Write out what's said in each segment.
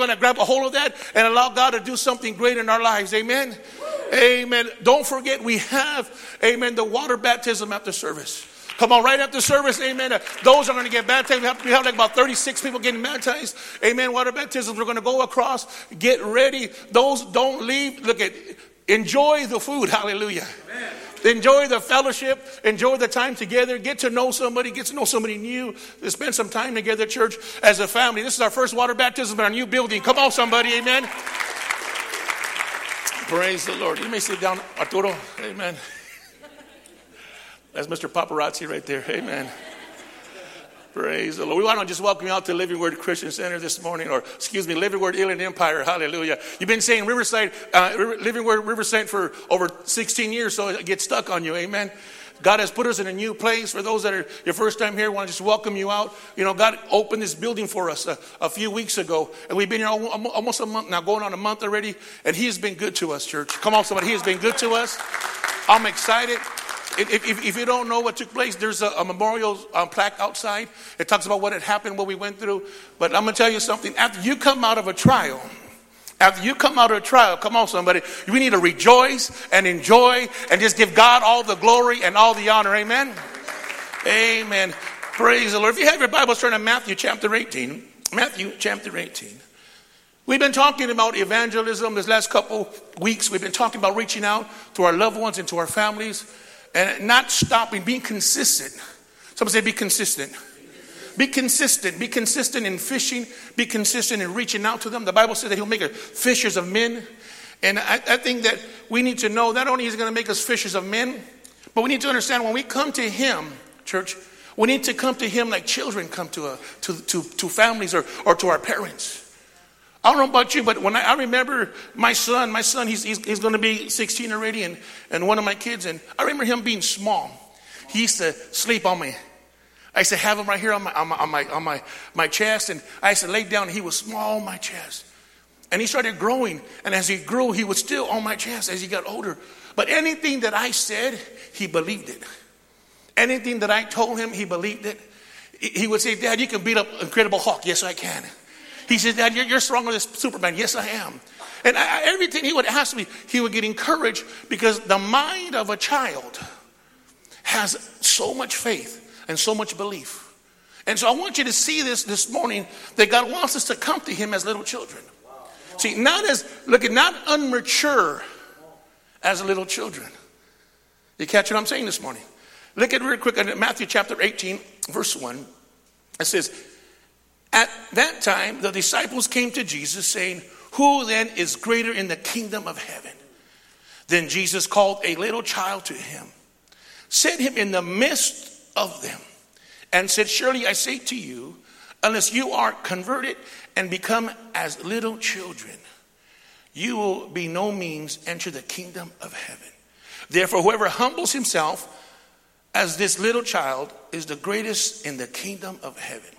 going to grab a hold of that and allow God to do something great in our lives. Amen. Amen. Don't forget, we have, amen, the water baptism after service. Come on, right after service, amen. Uh, those are going to get baptized. We have, we have like about 36 people getting baptized. Amen. Water baptisms. We're going to go across. Get ready. Those don't leave. Look at, enjoy the food. Hallelujah. Amen. Enjoy the fellowship. Enjoy the time together. Get to know somebody. Get to know somebody new. Spend some time together, church, as a family. This is our first water baptism in our new building. Come on, somebody. Amen. Praise the Lord. You may sit down, Arturo. Amen. That's Mr. Paparazzi right there. Amen. Praise the Lord. We want to just welcome you out to Living Word Christian Center this morning, or excuse me, Living Word Inland Empire. Hallelujah. You've been saying Riverside, uh, Living Word Riverside for over 16 years, so it gets stuck on you. Amen. God has put us in a new place. For those that are your first time here, I want to just welcome you out. You know, God opened this building for us a, a, few weeks ago, and we've been here almost a month now, going on a month already, and He has been good to us, church. Come on, somebody. He has been good to us. I'm excited. If, if, if, you don't know what took place, there's a, a memorial um, plaque outside. It talks about what had happened, what we went through. But I'm going to tell you something. After you come out of a trial, after you come out of a trial, come on, somebody, we need to rejoice and enjoy and just give God all the glory and all the honor. Amen. Amen. Praise the Lord. If you have your Bibles, turn to Matthew chapter 18. Matthew chapter 18. We've been talking about evangelism this last couple weeks. We've been talking about reaching out to our loved ones and to our families and not stopping, being consistent. Somebody say, be consistent. Be consistent. Be consistent in fishing. Be consistent in reaching out to them. The Bible says that He'll make us fishers of men. And I, I think that we need to know not only is He going to make us fishers of men, but we need to understand when we come to Him, church, we need to come to Him like children come to, a, to, to, to families or, or to our parents. I don't know about you, but when I, I remember my son, my son, he's, he's, he's going to be 16 already, and, and one of my kids, and I remember him being small. He used to sleep on me. I used to have him right here on my, on my, on my, on my, my chest, and I used to lay down, he was small on my chest. And he started growing, and as he grew, he was still on my chest as he got older. But anything that I said, he believed it. Anything that I told him, he believed it. He would say, Dad, you can beat up Incredible Hulk. Yes, I can. He said, Dad, you're, you're stronger than Superman. Yes, I am. And I, everything he would ask me, he would get encouraged because the mind of a child has so much faith and so much belief. And so I want you to see this this morning that God wants us to come to Him as little children. See, not as, look at, not unmature as little children. You catch what I'm saying this morning? Look at real quick at Matthew chapter 18, verse 1. It says, at that time, the disciples came to Jesus saying, Who then is greater in the kingdom of heaven? Then Jesus called a little child to him, set him in the midst of them, and said, Surely I say to you, unless you are converted and become as little children, you will be no means enter the kingdom of heaven. Therefore, whoever humbles himself as this little child is the greatest in the kingdom of heaven.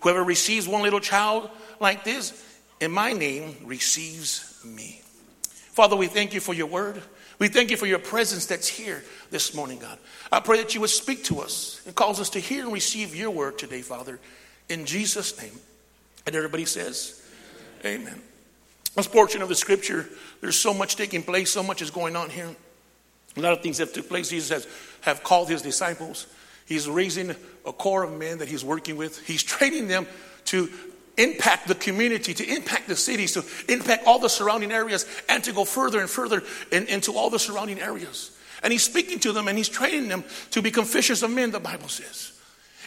Whoever receives one little child like this in my name receives me. Father, we thank you for your word. We thank you for your presence that's here this morning, God. I pray that you would speak to us and cause us to hear and receive your word today, Father, in Jesus' name. And everybody says, Amen. This portion of the scripture, there's so much taking place, so much is going on here. A lot of things have took place. Jesus has have called his disciples. He's raising a core of men that he's working with. He's training them to impact the community, to impact the cities, to impact all the surrounding areas, and to go further and further in, into all the surrounding areas. And he's speaking to them and he's training them to become fishers of men, the Bible says.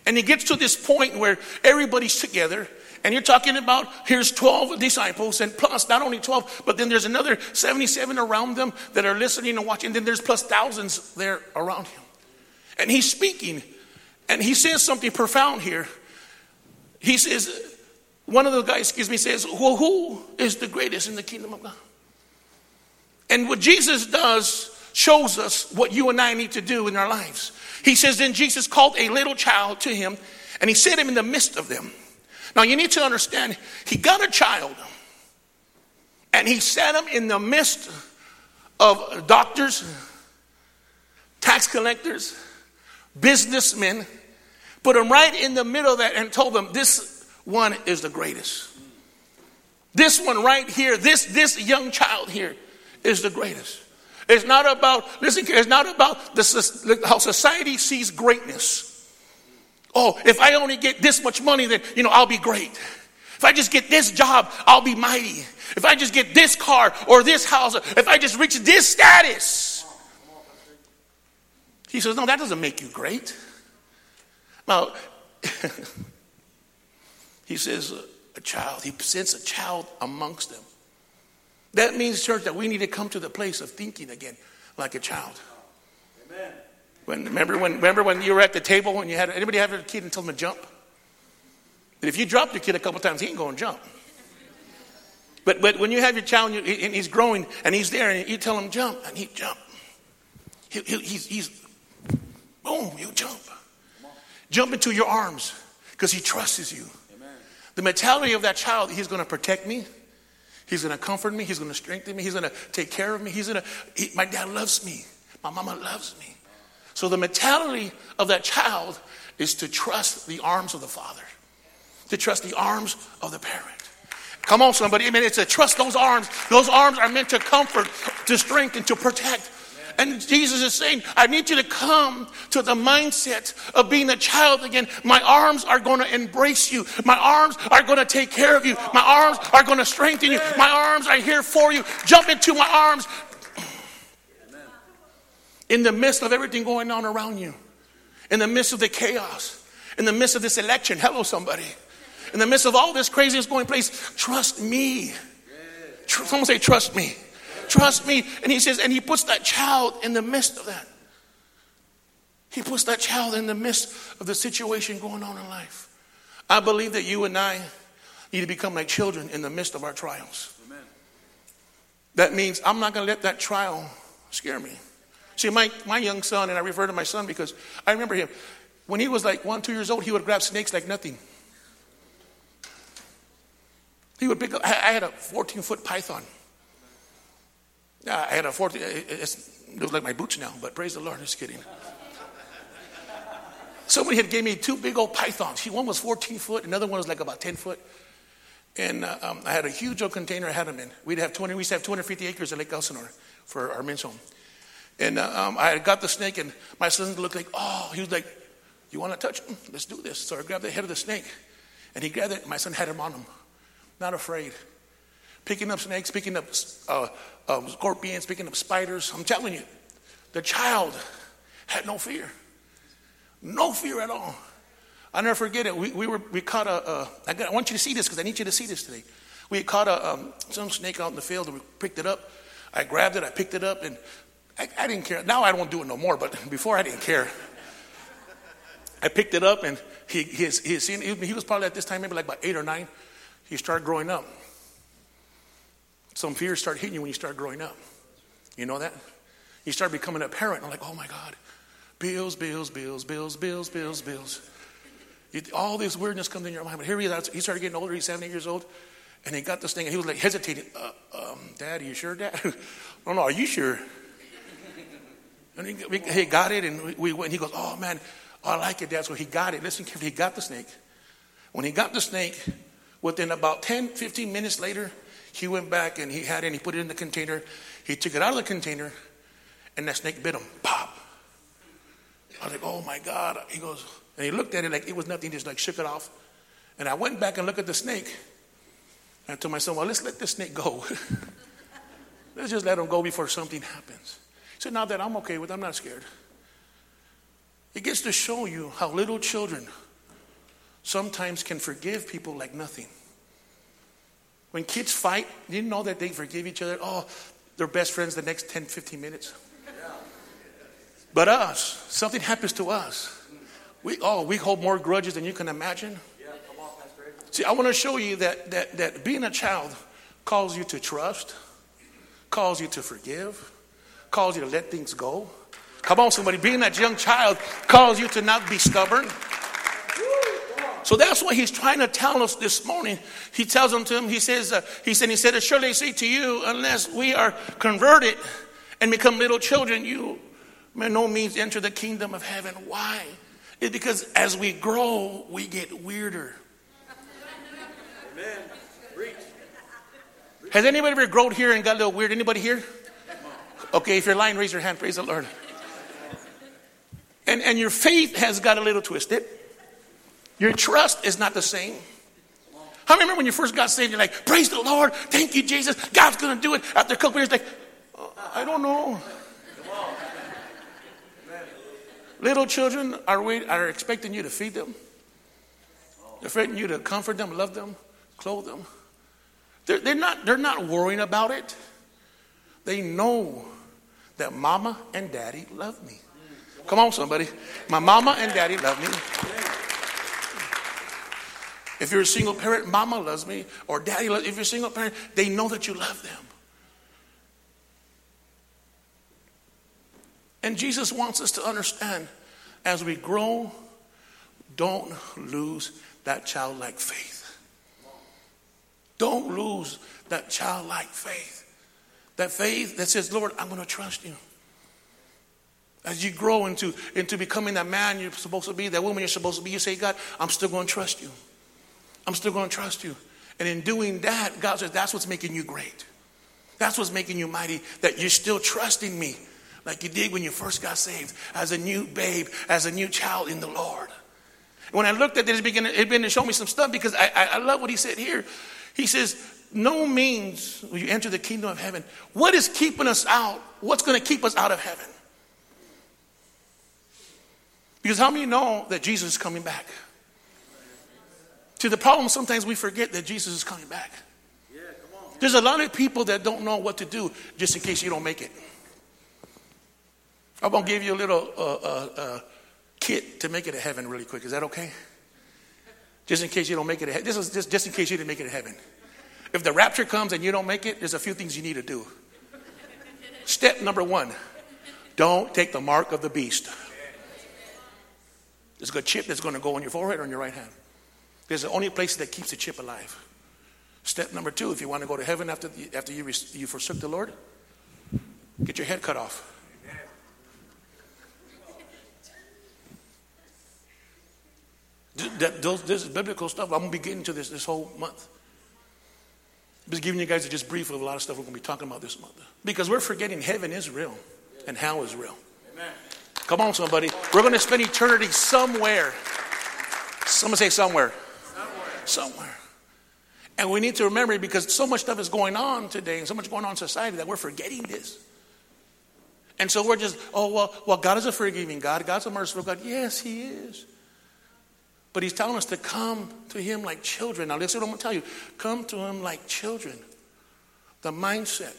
And he gets to this point where everybody's together. And you're talking about here's 12 disciples, and plus not only 12, but then there's another 77 around them that are listening and watching. And then there's plus thousands there around him. And he's speaking, and he says something profound here. He says, one of the guys, excuse me, says, Well, who is the greatest in the kingdom of God? And what Jesus does shows us what you and I need to do in our lives. He says, Then Jesus called a little child to him, and he set him in the midst of them. Now, you need to understand, he got a child, and he set him in the midst of doctors, tax collectors, businessmen, put them right in the middle of that and told them, This one is the greatest. This one right here, this, this young child here is the greatest. It's not about, listen, it's not about the, how society sees greatness. Oh, if I only get this much money, then, you know, I'll be great. If I just get this job, I'll be mighty. If I just get this car or this house, if I just reach this status. He says, no, that doesn't make you great. Now, he says, a child. He sends a child amongst them. That means, church, that we need to come to the place of thinking again like a child. Amen. When, remember, when, remember when you were at the table and you had anybody have a kid and tell them to jump? if you drop your kid a couple times, he ain't going to jump. But, but when you have your child and, and, he's growing and he's there and you tell him jump and he jump. He, he, he's, he's, boom, you jump. Jump into your arms because he trusts you. Amen. The mentality of that child, he's going to protect me. He's going to comfort me. He's going to strengthen me. He's going to take care of me. He's going to, he, my dad loves me. My mama loves me. So the mentality of that child is to trust the arms of the father, to trust the arms of the parent. Come on, somebody. I mean, it's to trust those arms. Those arms are meant to comfort, to strengthen, to protect. And Jesus is saying, I need you to come to the mindset of being a child again. My arms are going to embrace you. My arms are going to take care of you. My arms are going to strengthen you. My arms are here for you. Jump into my arms. In the midst of everything going on around you, in the midst of the chaos, in the midst of this election, hello, somebody. In the midst of all this craziness going place, trust me. Someone say, trust me. Trust me. And he says, and he puts that child in the midst of that. He puts that child in the midst of the situation going on in life. I believe that you and I need to become like children in the midst of our trials. Amen. That means I'm not going to let that trial scare me. See, my, my young son, and I refer to my son because I remember him, when he was like one, two years old, he would grab snakes like nothing. He would pick up, I had a 14 foot python. I had a 40, it looks like my boots now, but praise the Lord, just kidding. Somebody had gave me two big old pythons. One was 14 foot, another one was like about 10 foot. And uh, um, I had a huge old container I had them in. We'd have 20, we used to have 250 acres at Lake Elsinore for our men's home. And uh, um, I had got the snake, and my son looked like, oh, he was like, you want to touch him? Let's do this. So I grabbed the head of the snake, and he grabbed it. My son had him on him, not afraid picking up snakes, picking up uh, uh, scorpions, picking up spiders. I'm telling you, the child had no fear. No fear at all. I'll never forget it. We, we, were, we caught a, a I, got, I want you to see this because I need you to see this today. We caught a, um, some snake out in the field and we picked it up. I grabbed it, I picked it up, and I, I didn't care. Now I don't do it no more, but before I didn't care. I picked it up and he, he, he, he was probably at this time, maybe like about eight or nine. He started growing up. Some fears start hitting you when you start growing up. You know that? You start becoming a parent. I'm like, oh my God, bills, bills, bills, bills, bills, bills, bills. all this weirdness comes in your mind. But here he is. He started getting older. He's 70 years old. And he got this thing, and he was like hesitating. Uh, um, Dad, are you sure, Dad? oh, no, are you sure? And he, he got it, and we went. And he goes, Oh, man, I like it, Dad. So he got it. Listen carefully. He got the snake. When he got the snake, within about 10, 15 minutes later, he went back and he had it and he put it in the container. He took it out of the container and that snake bit him. Pop. I was like, oh my God. He goes, and he looked at it like it was nothing, just like shook it off. And I went back and looked at the snake. And I told myself, well, let's let this snake go. let's just let him go before something happens. So now that I'm okay with it, I'm not scared. It gets to show you how little children sometimes can forgive people like nothing. When kids fight, you know that they forgive each other. Oh, they're best friends the next 10, 15 minutes. But us, something happens to us. We, oh, we hold more grudges than you can imagine. See, I want to show you that, that, that being a child calls you to trust, calls you to forgive, calls you to let things go. Come on, somebody. Being that young child calls you to not be stubborn. So that's what he's trying to tell us this morning. He tells them to him, he says, uh, he said, he said, surely I say to you, unless we are converted and become little children, you by no means enter the kingdom of heaven. Why? It's because as we grow, we get weirder. Amen. Has anybody ever grown here and got a little weird? Anybody here? Okay, if you're lying, raise your hand. Praise the Lord. And, and your faith has got a little twisted. Your trust is not the same. I remember when you first got saved, you're like, praise the Lord, thank you, Jesus, God's going to do it. After a couple years, like, oh, I don't know. Little children are, wait, are expecting you to feed them. They're expecting you to comfort them, love them, clothe them. They're, they're, not, they're not worrying about it. They know that mama and daddy love me. Come on, somebody. My mama and daddy love me. If you're a single parent, mama loves me, or daddy loves If you're a single parent, they know that you love them. And Jesus wants us to understand as we grow, don't lose that childlike faith. Don't lose that childlike faith. That faith that says, Lord, I'm going to trust you. As you grow into, into becoming that man you're supposed to be, that woman you're supposed to be, you say, God, I'm still going to trust you. I'm still going to trust you. And in doing that, God says, that's what's making you great. That's what's making you mighty, that you're still trusting me like you did when you first got saved, as a new babe, as a new child in the Lord. When I looked at this, it began, it began to show me some stuff because I, I, I love what he said here. He says, No means will you enter the kingdom of heaven. What is keeping us out? What's going to keep us out of heaven? Because how many know that Jesus is coming back? To the problem, sometimes we forget that Jesus is coming back. There's a lot of people that don't know what to do just in case you don't make it. I'm going to give you a little uh, uh, uh, kit to make it to heaven really quick. Is that okay? Just in case you don't make it to heaven. This is just, just in case you didn't make it to heaven. If the rapture comes and you don't make it, there's a few things you need to do. Step number one don't take the mark of the beast. There's a chip that's going to go on your forehead or on your right hand. There's the only place that keeps the chip alive. Step number two, if you want to go to heaven after, the, after you, you forsook the Lord, get your head cut off. That, those, this is biblical stuff. I'm going to be getting to this this whole month. I'm just giving you guys a just brief of a lot of stuff we're going to be talking about this month. Because we're forgetting heaven is real and hell is real. Amen. Come on, somebody. We're going to spend eternity somewhere. Someone say somewhere. Somewhere. And we need to remember because so much stuff is going on today and so much going on in society that we're forgetting this. And so we're just, oh, well, well, God is a forgiving God. God's a merciful God. Yes, He is. But he's telling us to come to him like children. Now, listen what I'm going to tell you. Come to him like children. The mindset.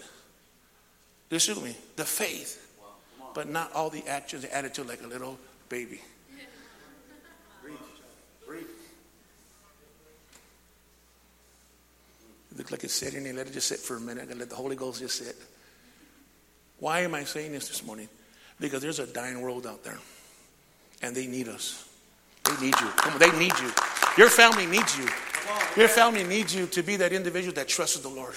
Listen to me. The faith. But not all the actions, the attitude like a little baby. It looks like it's sitting there. Let it just sit for a minute and let the Holy Ghost just sit. Why am I saying this this morning? Because there's a dying world out there, and they need us. They need you. Come on, they need you. Your family needs you. Your family needs you to be that individual that trusts the Lord.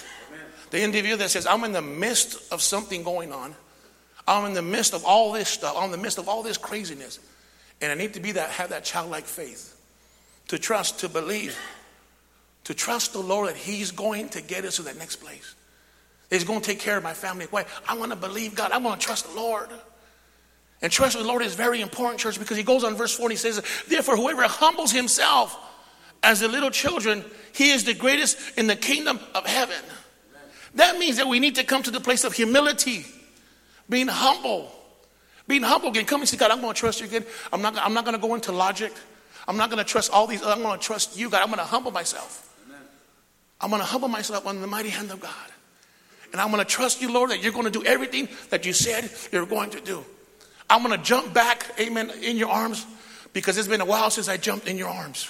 The individual that says, I'm in the midst of something going on. I'm in the midst of all this stuff. I'm in the midst of all this craziness. And I need to be that, have that childlike faith. To trust, to believe. To trust the Lord that He's going to get us to that next place. He's going to take care of my family. Why? I want to believe God. I want to trust the Lord. And trust the Lord is very important, church, because he goes on verse 4 and he says, Therefore, whoever humbles himself as the little children, he is the greatest in the kingdom of heaven. That means that we need to come to the place of humility, being humble. Being humble again. Come and say, God, I'm going to trust you again. I'm not, I'm not going to go into logic. I'm not going to trust all these. I'm going to trust you, God. I'm going to humble myself. I'm going to humble myself under the mighty hand of God. And I'm going to trust you, Lord, that you're going to do everything that you said you're going to do. I'm going to jump back, amen, in your arms because it's been a while since I jumped in your arms.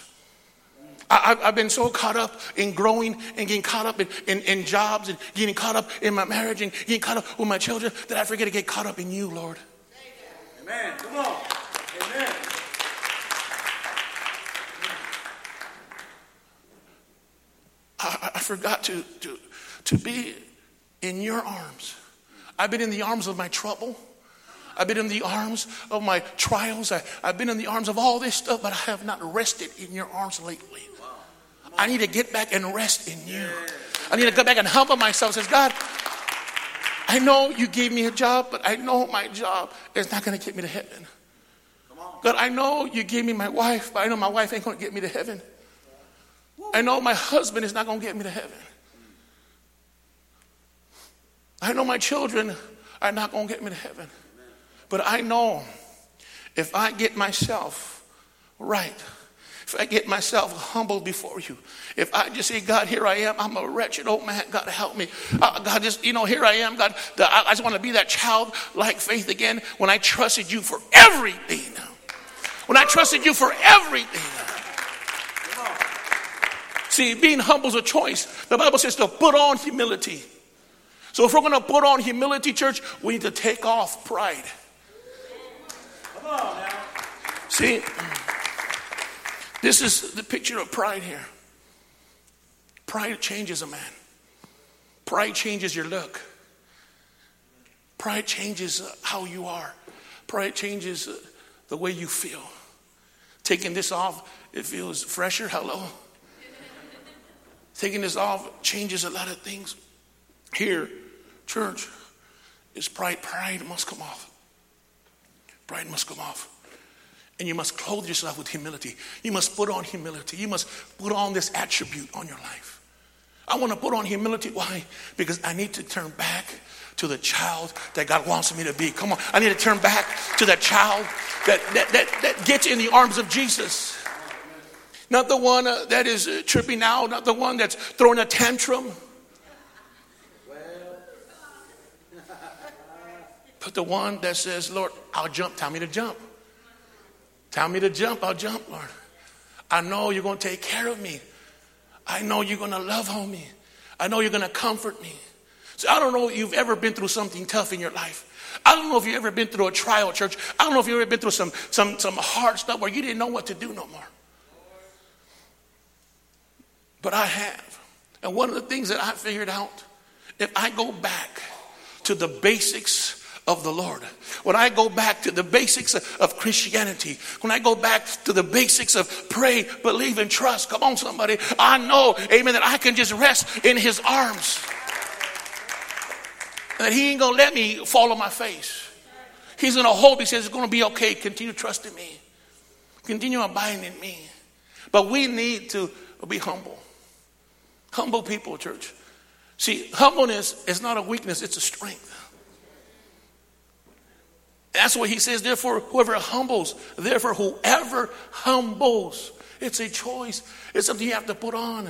I, have been so caught up in growing and getting caught up in, in, in, jobs and getting caught up in my marriage and getting caught up with my children that I forget to get caught up in you, Lord. Amen. Come on. Amen. I, I forgot to, to, to be in your arms. I've been in the arms of my trouble. I've been in the arms of my trials. I, have been in the arms of all this stuff, but I have not rested in your arms lately. I need to get back and rest in you. I need to go back and humble myself. Says, God, I know you gave me a job, but I know my job is not going to get me to heaven. God, I know you gave me my wife, but I know my wife ain't going to get me to heaven. I know my husband is not going to get me to heaven. I know my children are not going to get me to heaven. But I know if I get myself right, if I get myself humble before you, if I just say, God, here I am, I'm a wretched old man, God, help me. Uh, God, just, you know, here I am, God, the, I, I just want to be that childlike faith again when I trusted you for everything. When I trusted you for everything. See, being humble is a choice. The Bible says to put on humility. So if we're going to put on humility, church, we need to take off pride. Come on now. See, this is the picture of pride here. Pride changes a man. Pride changes your look. Pride changes how you are. Pride changes the way you feel. Taking this off, it feels fresher. Hello. Taking this off changes a lot of things. Here, church, is pride. Pride must come off. Pride must come off. And you must clothe yourself with humility. You must put on humility. You must put on this attribute on your life. I want to put on humility. Why? Because I need to turn back to the child that God wants me to be. Come on. I need to turn back to that child that, that, that, that gets in the arms of Jesus. Not the one uh, that is uh, tripping out, not the one that's throwing a tantrum. But the one that says, Lord, I'll jump. Tell me to jump. Tell me to jump. I'll jump, Lord. I know you're going to take care of me. I know you're going to love on me. I know you're going to comfort me. So I don't know if you've ever been through something tough in your life. I don't know if you've ever been through a trial, church. I don't know if you've ever been through some, some, some hard stuff where you didn't know what to do no more. But I have. And one of the things that I figured out, if I go back to the basics of the Lord. When I go back to the basics of Christianity, when I go back to the basics of pray, believe, and trust, come on, somebody, I know, amen, that I can just rest in His arms. That He ain't gonna let me fall on my face. He's gonna hold me, He says, It's gonna be okay. Continue trusting me, continue abiding in me. But we need to be humble. Humble people, church. See, humbleness is not a weakness, it's a strength. That's what he says. Therefore, whoever humbles, therefore, whoever humbles, it's a choice. It's something you have to put on.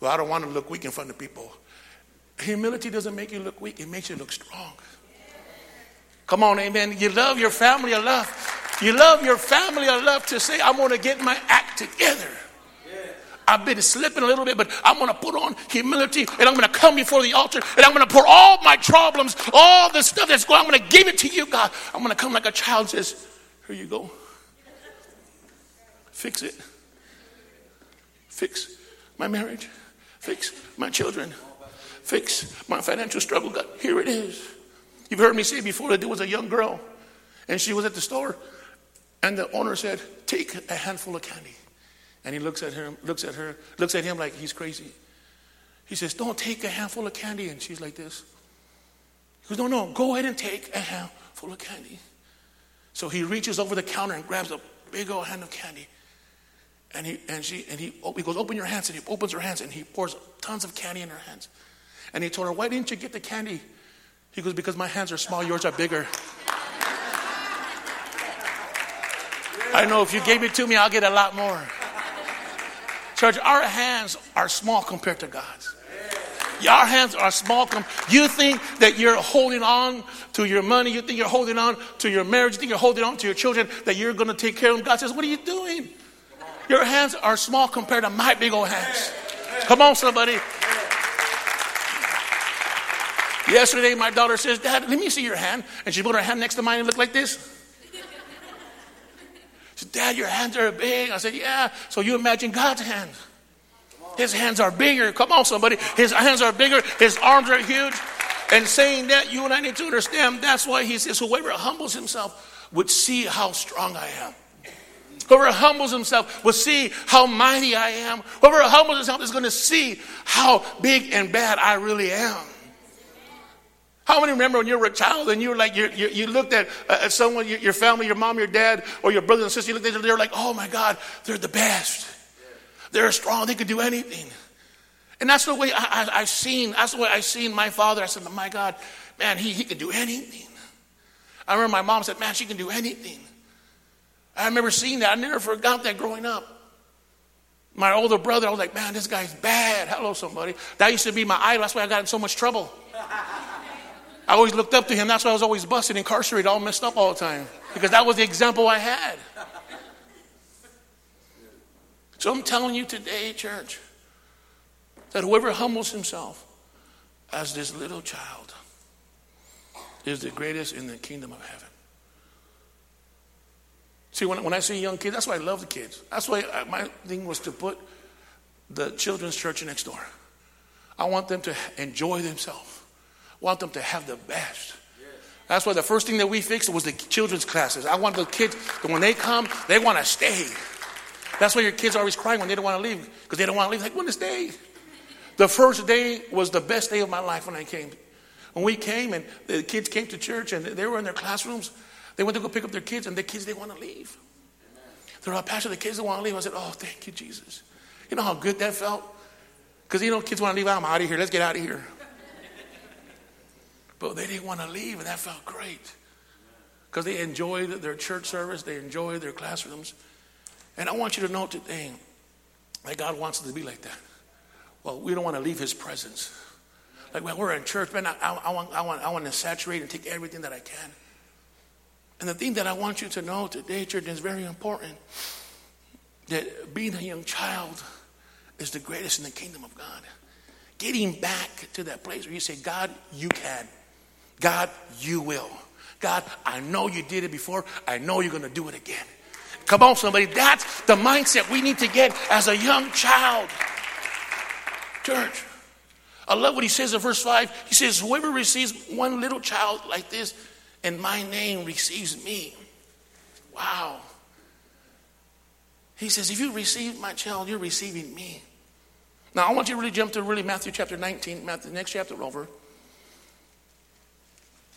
Well, I don't want to look weak in front of people. Humility doesn't make you look weak, it makes you look strong. Come on, amen. You love your family enough. You love your family enough to say, I'm going to get my act together. I've been slipping a little bit, but I'm going to put on humility and I'm going to come before the altar and I'm going to pour all my problems, all the stuff that's going, I'm going to give it to you, God. I'm going to come like a child says, Here you go. Fix it. Fix my marriage. Fix my children. Fix my financial struggle. God, here it is. You've heard me say before that there was a young girl and she was at the store and the owner said, Take a handful of candy. And he looks at her, looks at her, looks at him like he's crazy. He says, Don't take a handful of candy. And she's like this. He goes, No, no, go ahead and take a handful of candy. So he reaches over the counter and grabs a big old hand of candy. And he and she and he, oh, he goes, Open your hands. And he opens her hands and he pours tons of candy in her hands. And he told her, Why didn't you get the candy? He goes, Because my hands are small, yours are bigger. I know if you gave it to me, I'll get a lot more. Church, our hands are small compared to God's. Our hands are small. You think that you're holding on to your money. You think you're holding on to your marriage. You think you're holding on to your children, that you're going to take care of them. God says, What are you doing? Your hands are small compared to my big old hands. Come on, somebody. Yesterday, my daughter says, Dad, let me see your hand. And she put her hand next to mine and looked like this. Said, Dad, your hands are big. I said, Yeah. So you imagine God's hands. His hands are bigger. Come on, somebody. His hands are bigger. His arms are huge. And saying that, you and I need to understand that's why he says, Whoever humbles himself would see how strong I am. Whoever humbles himself will see how mighty I am. Whoever humbles himself is going to see how big and bad I really am. How many remember when you were a child and you were like, you, you, you looked at, uh, someone, your, your, family, your mom, your dad, or your brother and sister, you looked at them, they're like, oh my God, they're the best. They're strong, they could do anything. And that's the way I, I, I seen, that's the way I've seen my father. I said, my God, man, he, he could do anything. I remember my mom said, man, she can do anything. I remember seeing that. I never forgot that growing up. My older brother, I was like, man, this guy's bad. Hello, somebody. That used to be my idol. That's why I got in so much trouble. I always looked up to him. That's why I was always busted, incarcerated, all messed up all the time. Because that was the example I had. So I'm telling you today, church, that whoever humbles himself as this little child is the greatest in the kingdom of heaven. See, when, when I see young kids, that's why I love the kids. That's why I, my thing was to put the children's church next door. I want them to enjoy themselves. Want them to have the best. That's why the first thing that we fixed was the children's classes. I want the kids, that when they come, they want to stay. That's why your kids are always crying when they don't want to leave, because they don't want to leave. They want to stay. The first day was the best day of my life when I came. When we came and the kids came to church and they were in their classrooms, they went to go pick up their kids, and the kids didn't want to leave. They're like, Pastor, the kids don't want to leave. I said, Oh, thank you, Jesus. You know how good that felt? Because you know, kids want to leave. I'm out of here. Let's get out of here. But they didn't want to leave, and that felt great. Because they enjoyed their church service, they enjoyed their classrooms. And I want you to know today that God wants it to be like that. Well, we don't want to leave His presence. Like when we're in church, man, I, I, I, want, I, want, I want to saturate and take everything that I can. And the thing that I want you to know today, church, is very important that being a young child is the greatest in the kingdom of God. Getting back to that place where you say, God, you can. God, you will. God, I know you did it before. I know you're going to do it again. Come on, somebody. That's the mindset we need to get as a young child. Church, I love what he says in verse 5. He says, Whoever receives one little child like this, and my name receives me. Wow. He says, if you receive my child, you're receiving me. Now, I want you to really jump to really Matthew chapter 19, Matthew, the next chapter over.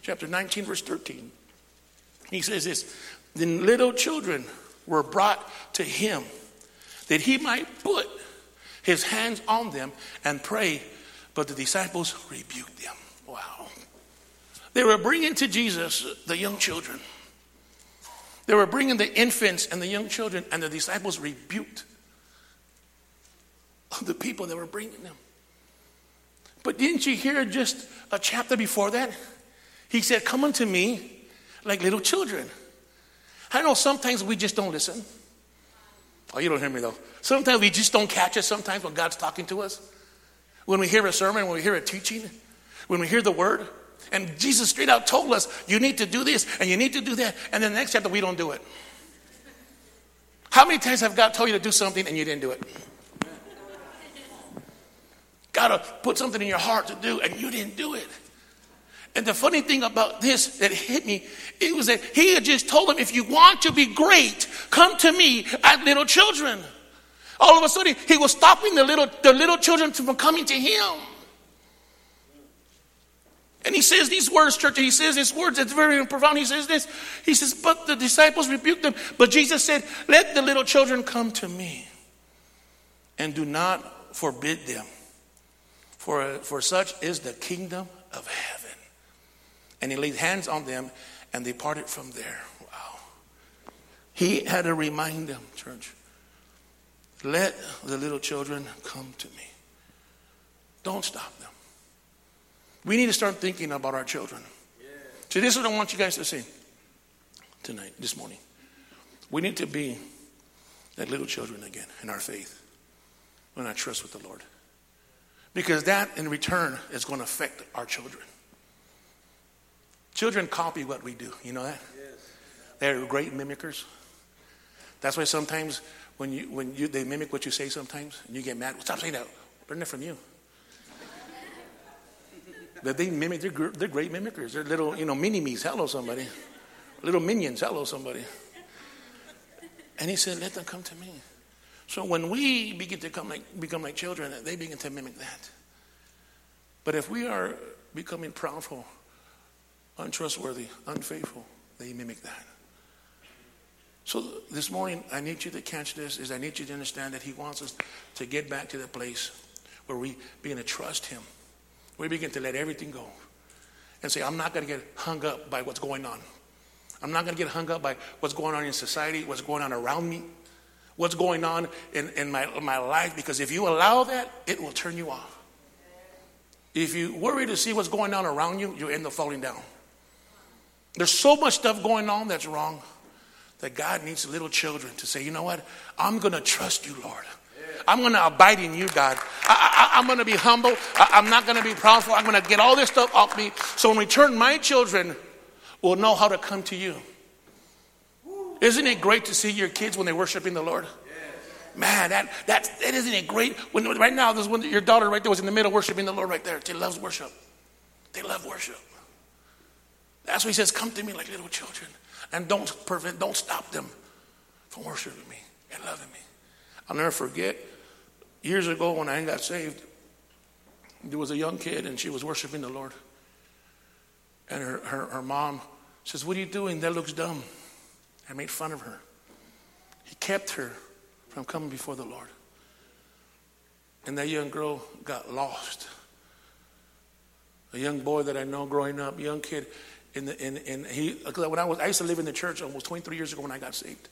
Chapter 19, verse 13. He says this Then little children were brought to him that he might put his hands on them and pray, but the disciples rebuked them. Wow. They were bringing to Jesus the young children. They were bringing the infants and the young children, and the disciples rebuked the people that were bringing them. But didn't you hear just a chapter before that? He said, Come unto me like little children. I know sometimes we just don't listen. Oh, you don't hear me though. Sometimes we just don't catch it sometimes when God's talking to us. When we hear a sermon, when we hear a teaching, when we hear the word. And Jesus straight out told us, you need to do this and you need to do that. And then the next chapter, we don't do it. How many times have God told you to do something and you didn't do it? God to put something in your heart to do and you didn't do it. And the funny thing about this that hit me, it was that he had just told them, if you want to be great, come to me as little children. All of a sudden, he was stopping the little, the little children from coming to him. And he says these words, church, he says these words, it's very profound. He says this. He says, But the disciples rebuked them. But Jesus said, Let the little children come to me and do not forbid them. For, for such is the kingdom of heaven. And he laid hands on them and they parted from there. Wow. He had to remind them, church, let the little children come to me. Don't stop them. We need to start thinking about our children. See, this is what I want you guys to see tonight, this morning. We need to be like little children again in our faith, in our trust with the Lord. Because that, in return, is going to affect our children. Children copy what we do. You know that? They're great mimickers. That's why sometimes when you when you they mimic what you say sometimes and you get mad, stop saying that. Learn it from you. But they mimic, they're, they're great mimickers. They're little, you know, mini me's. Hello, somebody. Little minions. Hello, somebody. And he said, Let them come to me. So when we begin to come like, become like children, they begin to mimic that. But if we are becoming proudful, untrustworthy, unfaithful, they mimic that. So this morning, I need you to catch this. Is I need you to understand that He wants us to get back to the place where we begin to trust Him. We begin to let everything go, and say, "I'm not going to get hung up by what's going on. I'm not going to get hung up by what's going on in society, what's going on around me, what's going on in, in my, my life. Because if you allow that, it will turn you off. If you worry to see what's going on around you, you end up falling down. There's so much stuff going on that's wrong that God needs little children to say, you know what? I'm going to trust you, Lord. I'm going to abide in you, God. I, am going to be humble. I, am not going to be proudful. I'm going to get all this stuff off me. So when we turn my children will know how to come to you. Isn't it great to see your kids when they're worshiping the Lord? Man, that, that, that isn't it great? When, right now, this one, your daughter right there was in the middle worshiping the Lord right there. She loves worship. They love worship. That's why he says, Come to me like little children. And don't prevent, don't stop them from worshiping me and loving me. I'll never forget years ago when I got saved, there was a young kid and she was worshiping the Lord. And her, her, her mom says, What are you doing? That looks dumb. I made fun of her. He kept her from coming before the Lord. And that young girl got lost. A young boy that I know growing up, young kid, in the, in, in he, when I was, I used to live in the church almost 23 years ago when I got saved.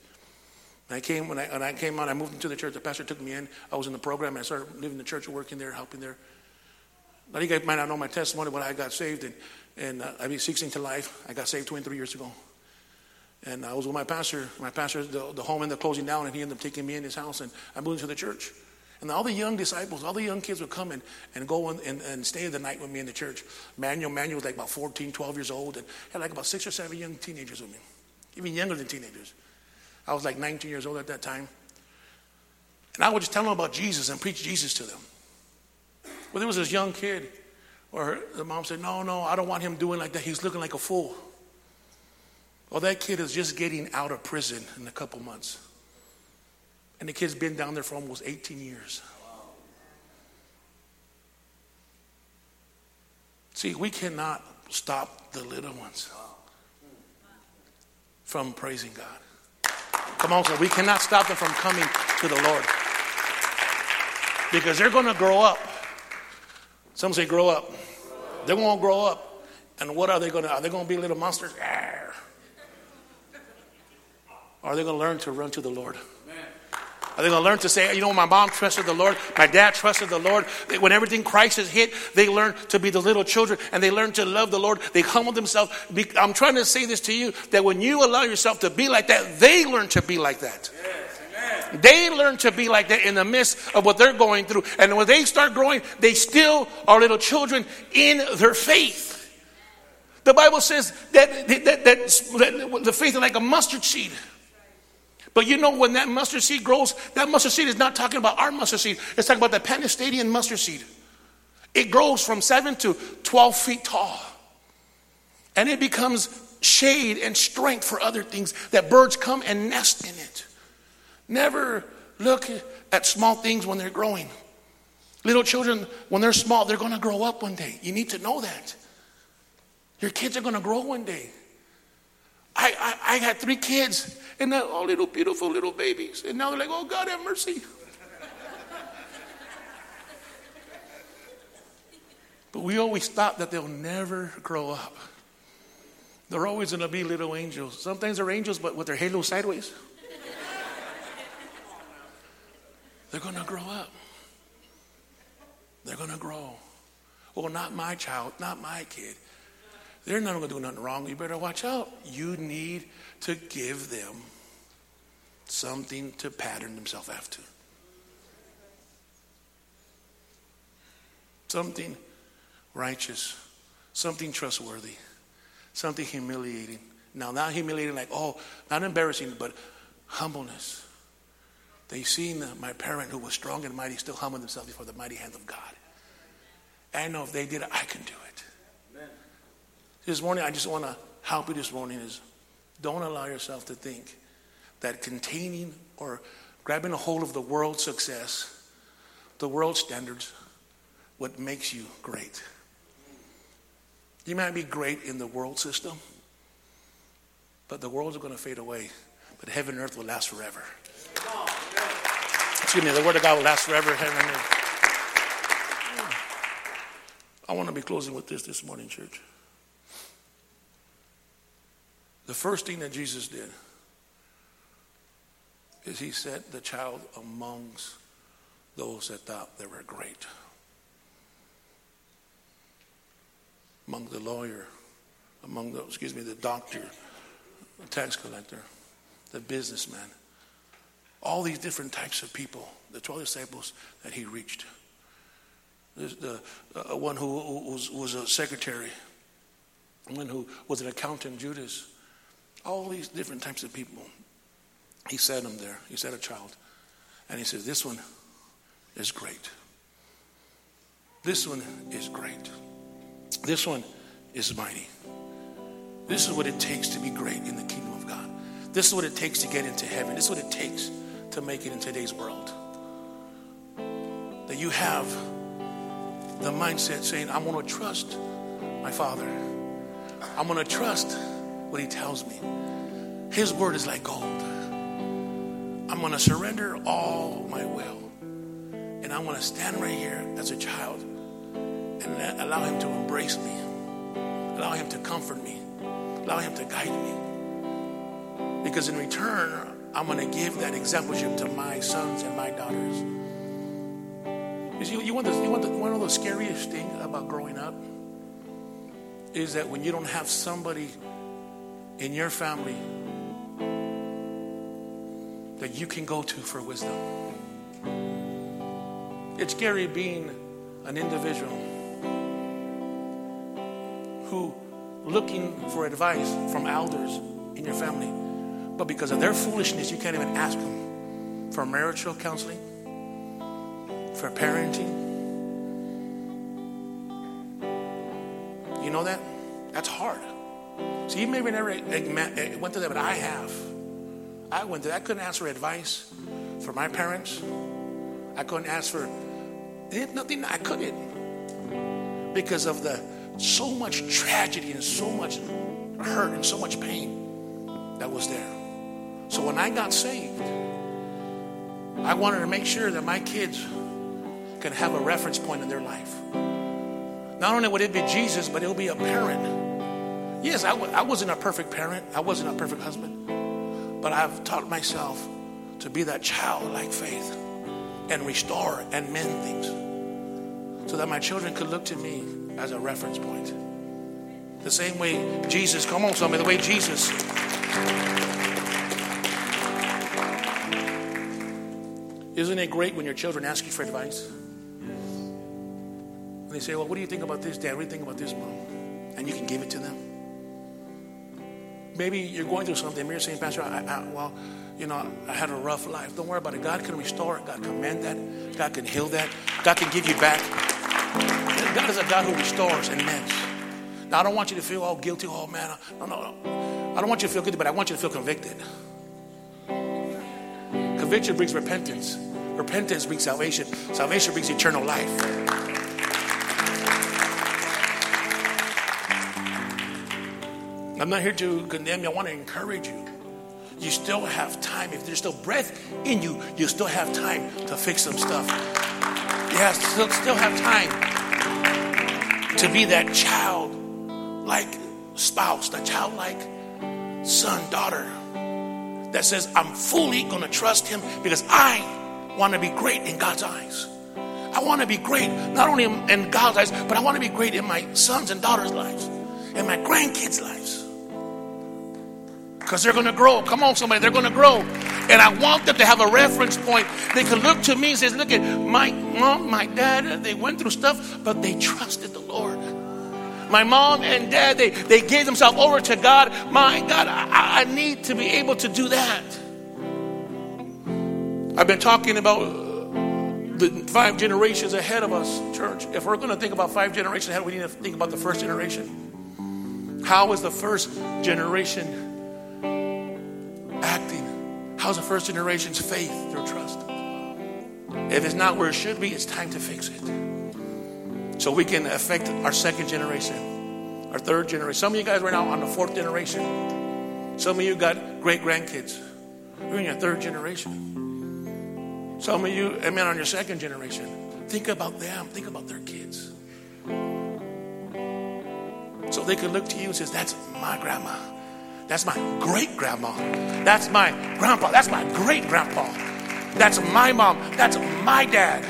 And I came, when I, when I came out, I moved into the church. The pastor took me in. I was in the program. And I started living in the church, working there, helping there. Now, you guys might not know my testimony but I got saved. And, and uh, I mean, 16 to life. I got saved 23 years ago. And I was with my pastor. My pastor, the, the home ended up closing down, and he ended up taking me in his house. And I moved into the church. And all the young disciples, all the young kids would come in and go and, and, and stay the night with me in the church. Manuel, Manuel was like about 14, 12 years old, and had like about six or seven young teenagers with me, even younger than teenagers. I was like 19 years old at that time. And I would just tell them about Jesus and preach Jesus to them. Well, there was this young kid, or the mom said, No, no, I don't want him doing like that. He's looking like a fool. Well, that kid is just getting out of prison in a couple months. And the kid's been down there for almost 18 years. See, we cannot stop the little ones from praising God. Come on, sir. We cannot stop them from coming to the Lord. Because they're going to grow up. Some say grow up. They're going to grow up. And what are they going to? Are they going to be little monsters? Or are they going to learn to run to the Lord? Are they going to learn to say, you know, my mom trusted the Lord, my dad trusted the Lord. When everything crisis hit, they learn to be the little children and they learn to love the Lord. They humble themselves. I'm trying to say this to you that when you allow yourself to be like that, they learn to be like that. Yes, they learn to be like that in the midst of what they're going through. And when they start growing, they still are little children in their faith. The Bible says that, that, that, that the faith is like a mustard seed. But you know, when that mustard seed grows, that mustard seed is not talking about our mustard seed. It's talking about the Pennsylvania mustard seed. It grows from 7 to 12 feet tall. And it becomes shade and strength for other things that birds come and nest in it. Never look at small things when they're growing. Little children, when they're small, they're going to grow up one day. You need to know that. Your kids are going to grow one day. I, I, I had three kids, and they're all little, beautiful little babies. And now they're like, oh, God, have mercy. but we always thought that they'll never grow up. They're always going to be little angels. Sometimes they're angels, but with their halo sideways. They're going to grow up. They're going to grow. Well, not my child, not my kid. They're not going to do nothing wrong. You better watch out. You need to give them something to pattern themselves after. Something righteous, something trustworthy, something humiliating. Now, not humiliating like, oh, not embarrassing, but humbleness. They seen my parent who was strong and mighty still humble themselves before the mighty hand of God. I know if they did it, I can do it. This morning, I just want to help you this morning is don't allow yourself to think that containing or grabbing a hold of the world's success, the world standards, what makes you great. You might be great in the world system, but the world's going to fade away. But heaven and earth will last forever. Excuse me, the word of God will last forever, heaven and earth. I want to be closing with this this morning, church. The first thing that Jesus did is he set the child amongst those that thought they were great. Among the lawyer, among the, excuse me, the doctor, the tax collector, the businessman, all these different types of people, the 12 disciples that he reached. There's the uh, one who, was, was a secretary, one who was an accountant, Judas, all these different types of people. He set them there. He set a child. And he says, This one is great. This one is great. This one is mighty. This is what it takes to be great in the kingdom of God. This is what it takes to get into heaven. This is what it takes to make it in today's world. That you have the mindset saying, I'm going to trust my Father. I'm going to trust what He tells me. His word is like gold. I'm going to surrender all my will. And I'm going to stand right here as a child and allow Him to embrace me, allow Him to comfort me, allow Him to guide me. Because in return, I'm going to give that exampleship to my sons and my daughters. You, you want, the, you want the, one of the scariest things about growing up is that when you don't have somebody in your family that you can go to for wisdom. It's scary being an individual who looking for advice from elders in your family, but because of their foolishness, you can't even ask them for marital counseling, for parenting. You know that? That's hard. So you maybe never eh, went to that, but I have. I went through. I couldn't ask for advice for my parents. I couldn't ask for nothing. I couldn't because of the so much tragedy and so much hurt and so much pain that was there. So when I got saved, I wanted to make sure that my kids could have a reference point in their life. Not only would it be Jesus, but it'll be a parent. Yes, I w- I wasn't a perfect parent. I wasn't a perfect husband. But I've taught myself to be that childlike faith and restore and mend things so that my children could look to me as a reference point. The same way Jesus, come on, somebody, the way Jesus. Isn't it great when your children ask you for advice? And they say, Well, what do you think about this, Dad? What do you think about this, Mom? And you can give it to them. Maybe you're going through something. Maybe you're saying, Pastor, I, I, well, you know, I had a rough life. Don't worry about it. God can restore it. God can mend that. God can heal that. God can give you back. God is a God who restores and mends. Now, I don't want you to feel all guilty. Oh, man. No, no, no. I don't want you to feel guilty, but I want you to feel convicted. Conviction brings repentance. Repentance brings salvation. Salvation brings eternal life. I'm not here to condemn you. I want to encourage you. You still have time. If there's still breath in you, you still have time to fix some stuff. You have, still, still have time to be that child like spouse, that childlike son, daughter that says, I'm fully going to trust him because I want to be great in God's eyes. I want to be great not only in God's eyes, but I want to be great in my sons and daughters' lives, in my grandkids' lives. Because they're going to grow. Come on, somebody, they're going to grow. And I want them to have a reference point. They can look to me and say, Look at my mom, my dad, they went through stuff, but they trusted the Lord. My mom and dad, they, they gave themselves over to God. My God, I, I need to be able to do that. I've been talking about uh, the five generations ahead of us, church. If we're going to think about five generations ahead, we need to think about the first generation. How was the first generation acting How's the first generation's faith, their trust? If it's not where it should be, it's time to fix it. So we can affect our second generation, our third generation. Some of you guys right now on the fourth generation. Some of you got great grandkids. You're in your third generation. Some of you, amen, on your second generation. Think about them. Think about their kids. So they can look to you and says, "That's my grandma. That's my great grandma. That's my grandpa. That's my great grandpa. That's my mom. That's my dad.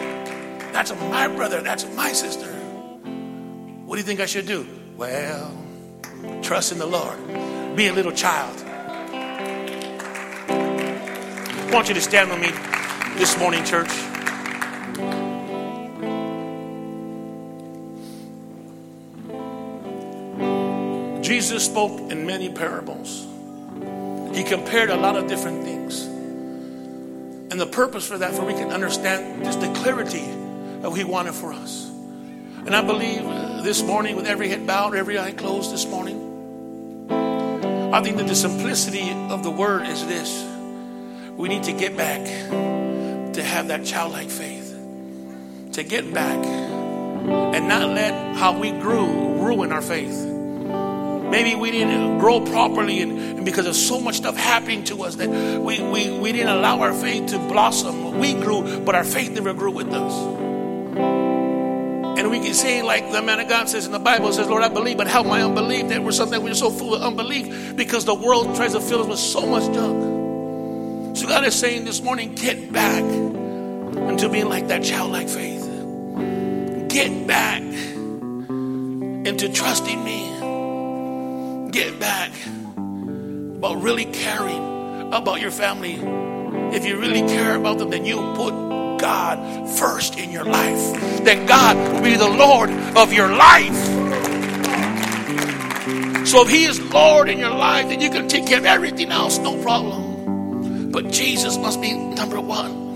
That's my brother. That's my sister." What do you think I should do? Well, trust in the Lord. Be a little child. I want you to stand with me this morning, church. Jesus spoke in many parables. He compared a lot of different things. And the purpose for that, for we can understand just the clarity of what He wanted for us. And I believe uh, this morning, with every head bowed, every eye closed this morning, I think that the simplicity of the word is this we need to get back to have that childlike faith, to get back and not let how we grew ruin our faith. Maybe we didn't grow properly, and, and, because of so much stuff happening to us that we, we, we didn't allow our faith to blossom. We grew, but our faith never grew with us. And we can say, like the man of God says in the Bible, says, Lord, I believe, but help my unbelief. That we're something we're so full of unbelief because the world tries to fill us with so much junk. So God is saying this morning, get back into being like that childlike faith. Get back into trusting me get back about really caring about your family. If you really care about them, then you put God first in your life. Then God will be the Lord of your life. So if He is Lord in your life, then you can take care of everything else, no problem. But Jesus must be number one.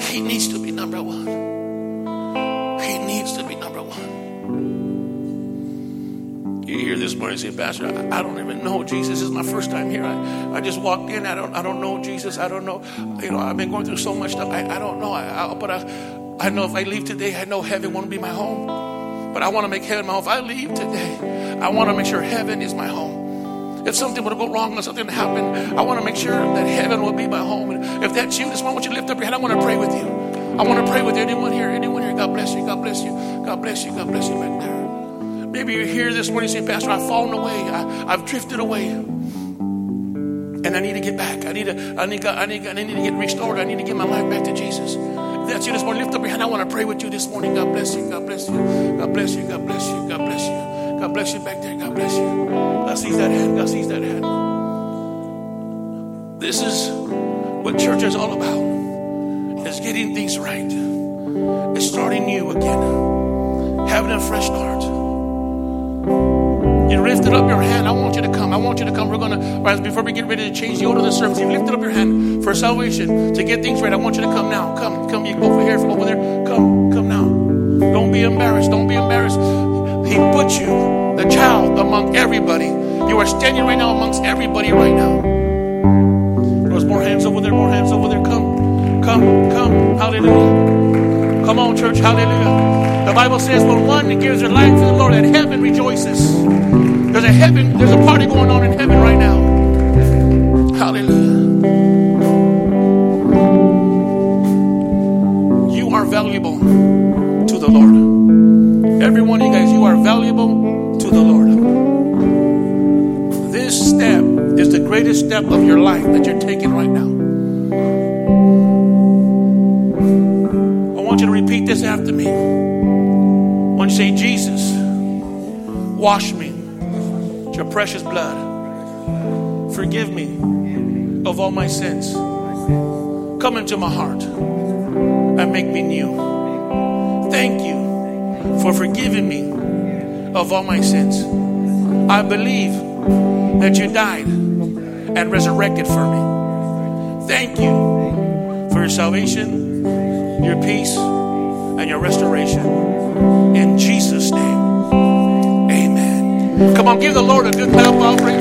He needs to be number one. He needs to be You hear this morning say, Pastor, I, I, don't even know Jesus. This is my first time here. I, I just walked in. I don't I don't know Jesus. I don't know. You know, I've been going through so much stuff. I, I don't know. I, I, but I, I know if I leave today, I know heaven won't be my home. But I want to make heaven my home. If I leave today, I want to make sure heaven is my home. If something were to go wrong or something happened, I want to make sure that heaven will be my home. And if that's you, this morning, I want you to lift up your hand. I want to pray with you. I want to pray with anyone here. Anyone here. God bless you. God bless you. God bless you. God bless you right there. Maybe you're here this morning saying, Pastor, I've fallen away. I, have drifted away. And I need to get back. I need to, I need, I need, I need to get restored. I need to get my life back to Jesus. If that's you this morning, lift up your hand. I want to pray with you this morning. God bless you. God bless you. God bless you. God bless you. God bless you. God bless you back there. God bless you. God sees that hand. God sees that hand. This is what church is all about. Is getting things right. It's starting new again. Having a fresh start. You lifted up your hand. I want you to come. I want you to come. We're going to, right before we get ready to change the order of the service, you lifted up your hand for salvation to get things right. I want you to come now. Come, come. You go over here, from over there. Come, come now. Don't be embarrassed. Don't be embarrassed. He put you, the child, among everybody. You are standing right now amongst everybody right now. There's more hands over there, more hands over there. Come, come, come. Hallelujah. Come on, church. Hallelujah. The Bible says when one gives their life to the Lord, that heaven rejoices. There's a heaven, there's a party going on in heaven right now. Hallelujah. You are valuable to the Lord. Every one of you guys, you are valuable to the Lord. This step is the greatest step of your life that you're taking right now. I want you to repeat this after me. When say, Jesus, wash me with your precious blood. Forgive me of all my sins. Come into my heart and make me new. Thank you for forgiving me of all my sins. I believe that you died and resurrected for me. Thank you for your salvation, your peace, and your restoration. In Jesus' name. Amen. Come on, give the Lord a good clap offering.